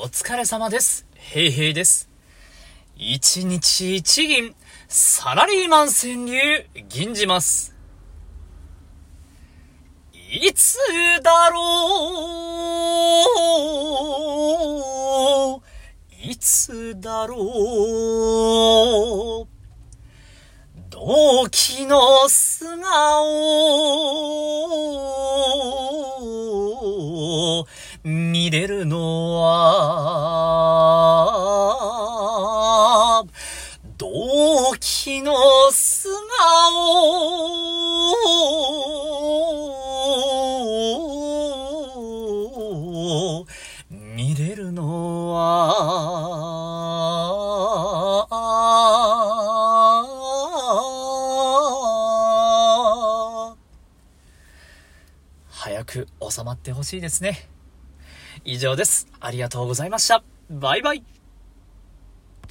お疲れ様です。へいへいです。一日一銀、サラリーマン川柳、銀じます。いつだろう？いつだろう？同期の素顔見れるのは同期の素顔見れるのは早く収まってほしいですね。以上です。ありがとうございました。バイバイ。